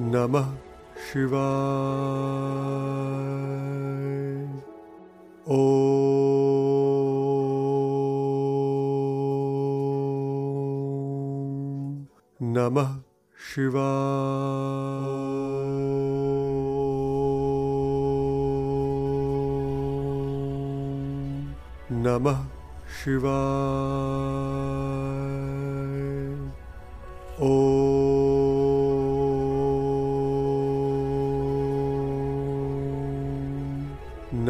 नमः शिवाय ॐ नमः शिवाय नमः शिवाय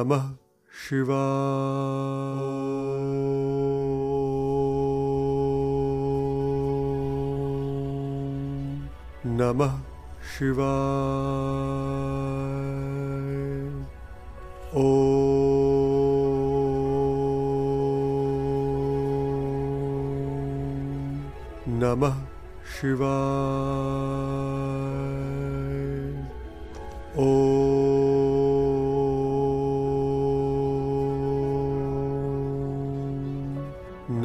नमः शिवाय नमः शिवाय ॐ नमः शिवाय ॐ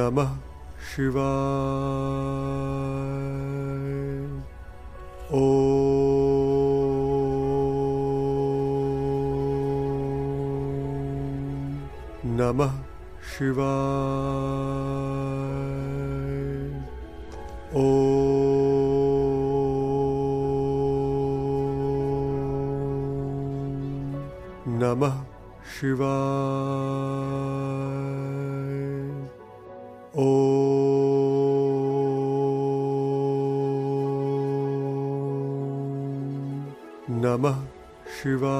नमः शिवाय। ॐ नमः शिवाय। ॐ नमः शिवाय नमः शिवाय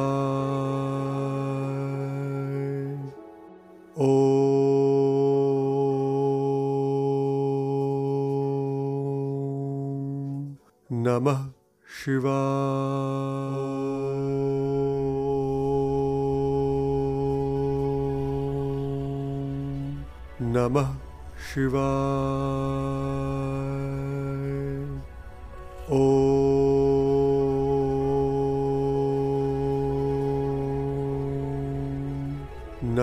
ॐ नमः शिवाय नमः शिवाय ॐ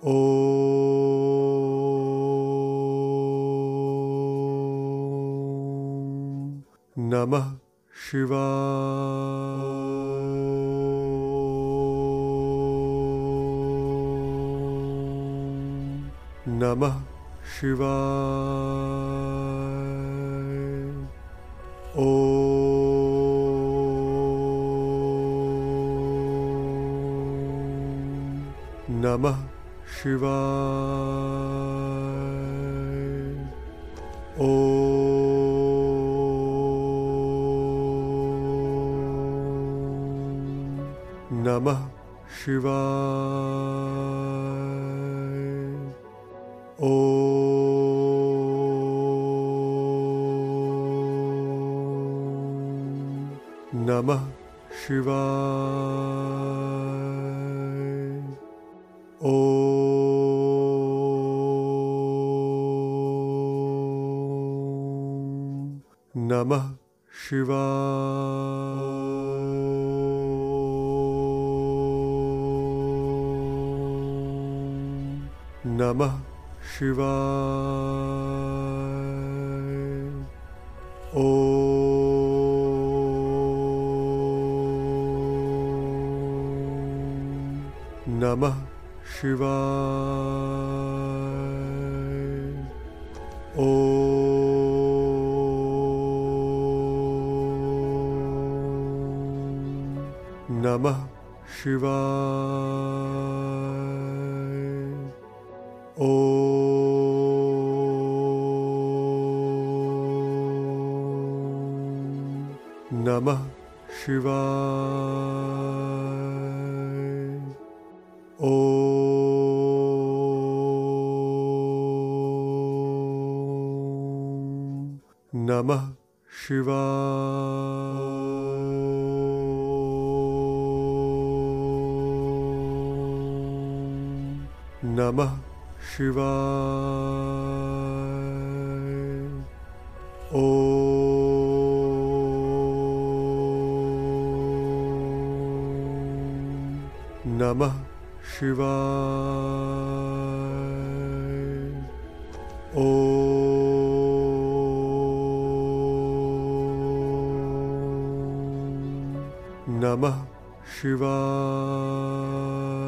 Om Namah Shivaya. Namah Shivaya. Om Namah Shiva ओ नमः शिवा ओ नमः Shiva Shivaya Namah Shivaya Om Namah Shivaya Shiva ओ नमः शिवा ओ नमः शिवा नमः शिवाय। ओ नमः शिवाय। ओ नमः शिवाय।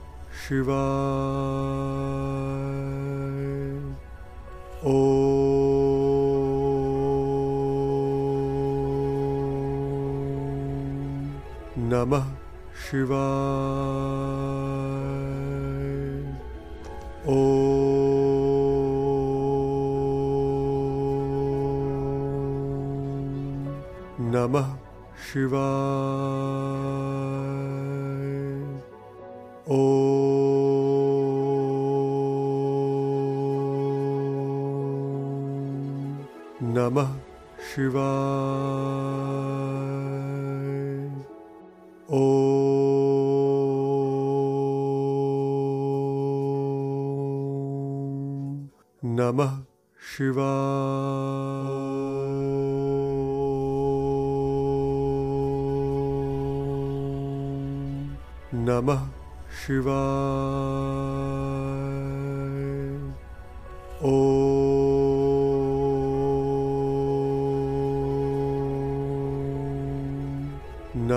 शिवा ओ। नमः शिवा ओ। नमः Shiva Shivaya Om Namah Shivaya Namah Shivaya Om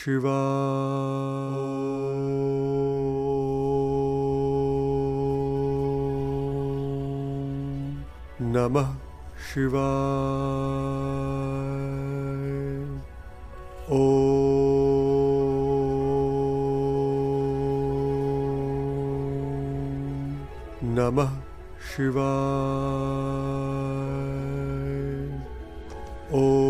Shiva. Namah Shiva. Om Namah Shivaya. Om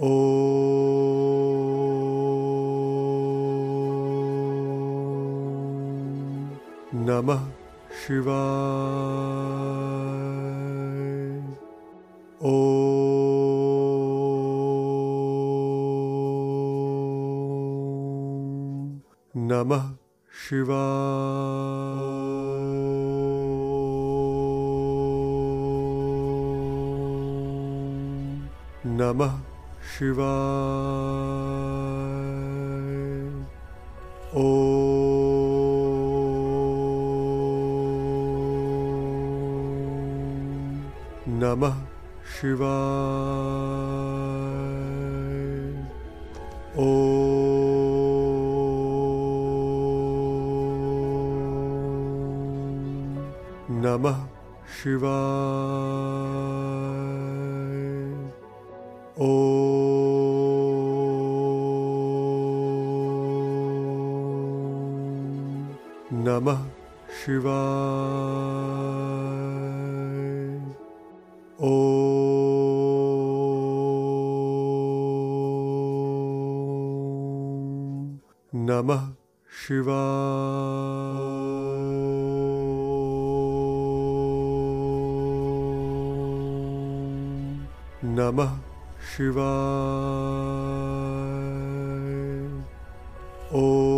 Om Namah Shivaya. Om Namah Shivaya. Namah Shivaya. Om oh. Namah Shivaya. Om oh. Namah Shivaya. Shivaya. Om Namah Shivaya. Namah Shivaya. Om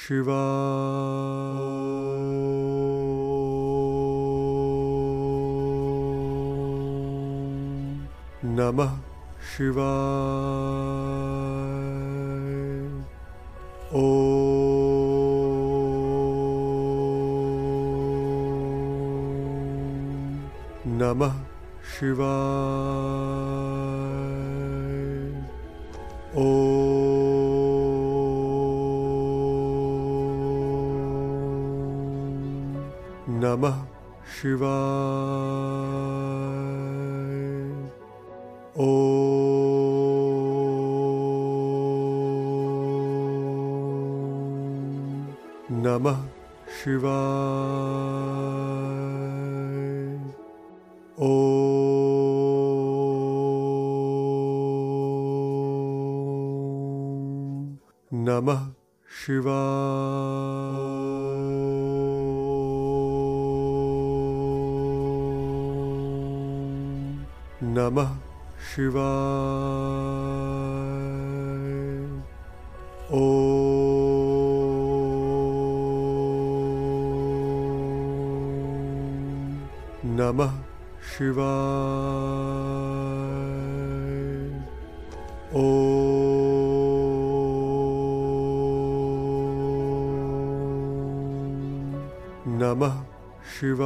Shivaya. Namah Shivaya. Om Namah Shivaya. Shivaya. Om oh. Namah Shivaya. Om oh. Namah Shivaya. Namah Shivaya. Om Namah Shivaya. ॐ नमः शिवाय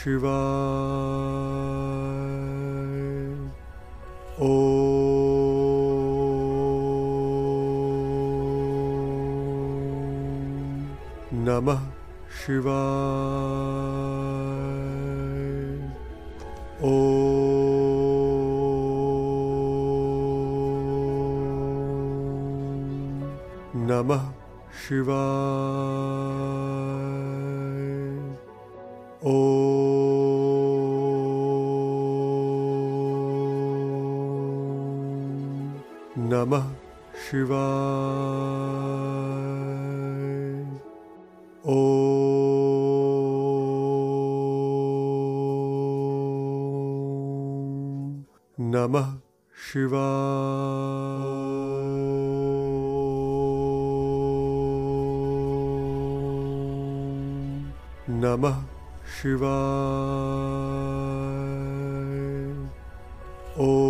शिवाय ॐ नमः शिवाय ॐ नमः शिवाय Shiva. Om Namah Shiva. Namah Shiva. Om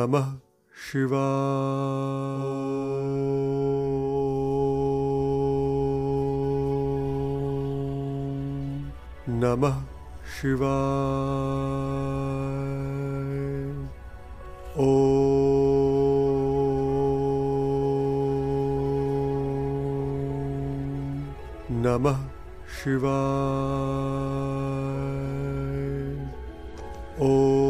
नमः शिवाय नमः शिवाय ॐ नमः शिवाय ॐ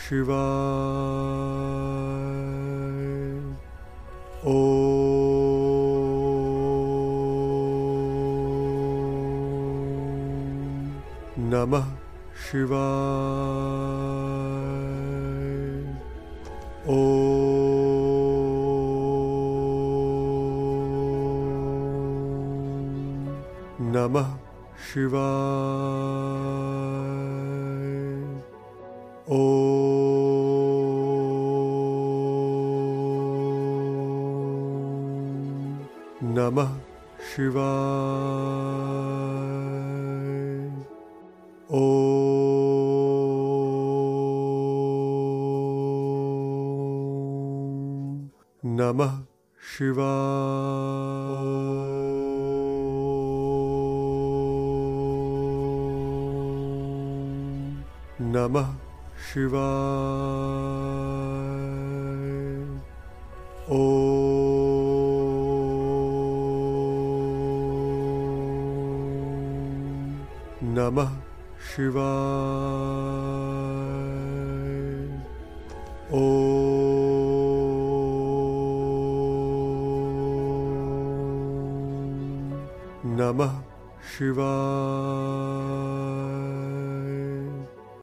शिवा ओ। नमः शिवा ओ। नमः Shiva Shiva, Om Namah Shiva. Namah Shiva, Om नमः शिवाय। ॐ नमः शिवाय